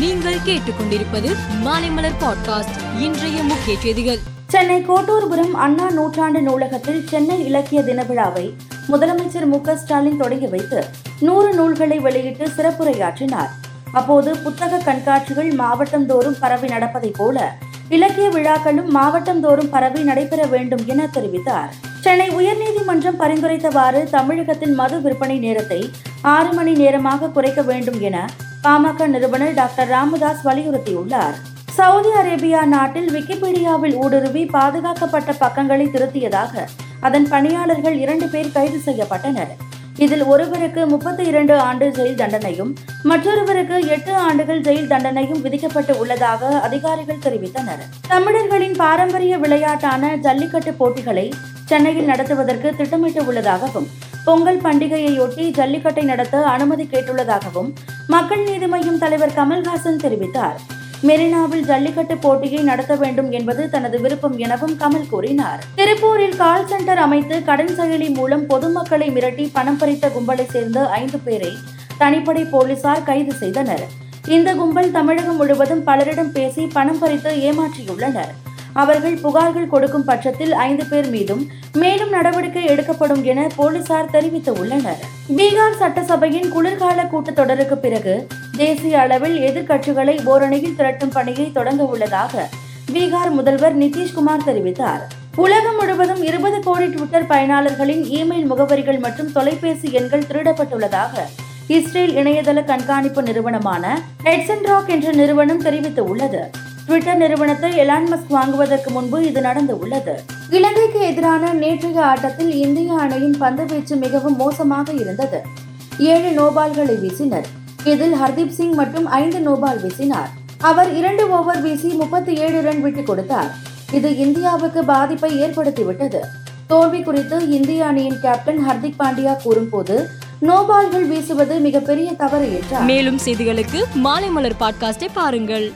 நீங்கள் கேட்டுக்கொண்டிருப்பது மாலைமலர் பாட்காஸ்ட் இன்றைய முக்கிய செய்திகள். சென்னை கோட்டூர்புரம் அண்ணா நூற்றாண்டு நூலகத்தில் சென்னை இலக்கிய தின விழாவை முதலமைச்சர் மு ஸ்டாலின் தொடங்கி வைத்து நூறு நூல்களை வெளியிட்டு சிறப்புரையாற்றினார். அப்போது புத்தக கண்காட்சிகள் மாவட்டந்தோறும் பரவி நடப்பதைப் போல இலக்கிய விழாக்களும் மாவட்டந்தோறும் பரவி நடைபெற வேண்டும் என தெரிவித்தார். சென்னை உயர்நீதிமன்றம் பரிந்துரைத்தவாறு தமிழகத்தின் மது விற்பனை நேரத்தை ஆறு மணி நேரமாக குறைக்க வேண்டும் என பாமக நிறுவனர் டாக்டர் ராமதாஸ் வலியுறுத்தியுள்ளார். சவுதி அரேபியா நாட்டில் விக்கிபீடியாவில் ஊடுருவி பாதுகாக்கப்பட்ட பக்கங்களை திருத்தியதாக அதன் பணியாளர்கள் இரண்டு பேர் கைது செய்யப்பட்டனர். இதில் ஒருவருக்கு முப்பத்தி இரண்டு ஆண்டு ஜெயில் தண்டனையும் மற்றொருவருக்கு எட்டு ஆண்டுகள் ஜெயில் தண்டனையும் விதிக்கப்பட்டு உள்ளதாக அதிகாரிகள் தெரிவித்தனர். தமிழர்களின் பாரம்பரிய விளையாட்டான ஜல்லிக்கட்டு போட்டிகளை சென்னையில் நடத்துவதற்கு திட்டமிட்டு உள்ளதாகவும் பொங்கல் பண்டிகையையொட்டி ஜல்லிக்கட்டை நடத்த அனுமதி கேட்டுள்ளதாகவும் மக்கள் நீதி மய்யம் தலைவர் கமல்ஹாசன் தெரிவித்தார். மெரினாவில் ஜல்லிக்கட்டு போட்டியை நடத்த வேண்டும் என்பது தனது விருப்பம் எனவும் கமல் கூறினார். திருப்பூரில் கால் சென்டர் அமைத்து கடன் செயலி மூலம் பொதுமக்களை மிரட்டி பணம் பறித்த கும்பலை சேர்ந்த ஐந்து பேரை தனிப்படை போலீசார் கைது செய்தனர். இந்த கும்பல் தமிழகம் முழுவதும் பலரிடம் பேசி பணம் பறித்து ஏமாற்றியுள்ளனர். அவர்கள் புகார்கள் கொடுக்கும் பட்சத்தில் ஐந்து பேர் மீதும் மேலும் நடவடிக்கை எடுக்கப்படும் என போலீசார் தெரிவித்துள்ளனர். பீகார் சட்டசபையின் குளிர்கால கூட்டத்தொடருக்கு பிறகு தேசிய அளவில் எதிர்க்கட்சிகளை ஓரணியில் திரட்டும் பணியை தொடங்க உள்ளதாக பீகார் முதல்வர் நிதிஷ்குமார் தெரிவித்தார். உலகம் முழுவதும் இருபது கோடி ட்விட்டர் பயனாளர்களின் இமெயில் முகவரிகள் மற்றும் தொலைபேசி எண்கள் திருடப்பட்டுள்ளதாக இஸ்ரேல் இணையதள கண்காணிப்பு நிறுவனமான ஹெட்சன்ராக் என்ற நிறுவனம் தெரிவித்துள்ளது. ட்விட்டர் நிறுவனத்தை எலான் மஸ்க் வாங்குவதற்கு முன்பு இது நடந்து உள்ளது. இலங்கைக்கு எதிரான நேற்றைய ஆட்டத்தில் இந்திய அணியின் பந்து வீச்சு மிகவும் மோசமாக இருந்தது. ஏழு நோபால்களை வீசினர். இதில் ஹர்தீப் சிங் மட்டும் ஐந்து நோபால் வீசினார். அவர் இரண்டு ஓவர் வீசி முப்பத்தி ஏழு ரன் விட்டுக் கொடுத்தார். இது இந்தியாவுக்கு பாதிப்பை ஏற்படுத்திவிட்டது. தோல்வி குறித்து இந்திய அணியின் கேப்டன் ஹர்திக் பாண்டியா கூறும்போது நோபால்கள் வீசுவது மிகப்பெரிய தவறு என்றார். மேலும் செய்திகளுக்கு மாலை மலர் பாட்காஸ்டை பாருங்கள்.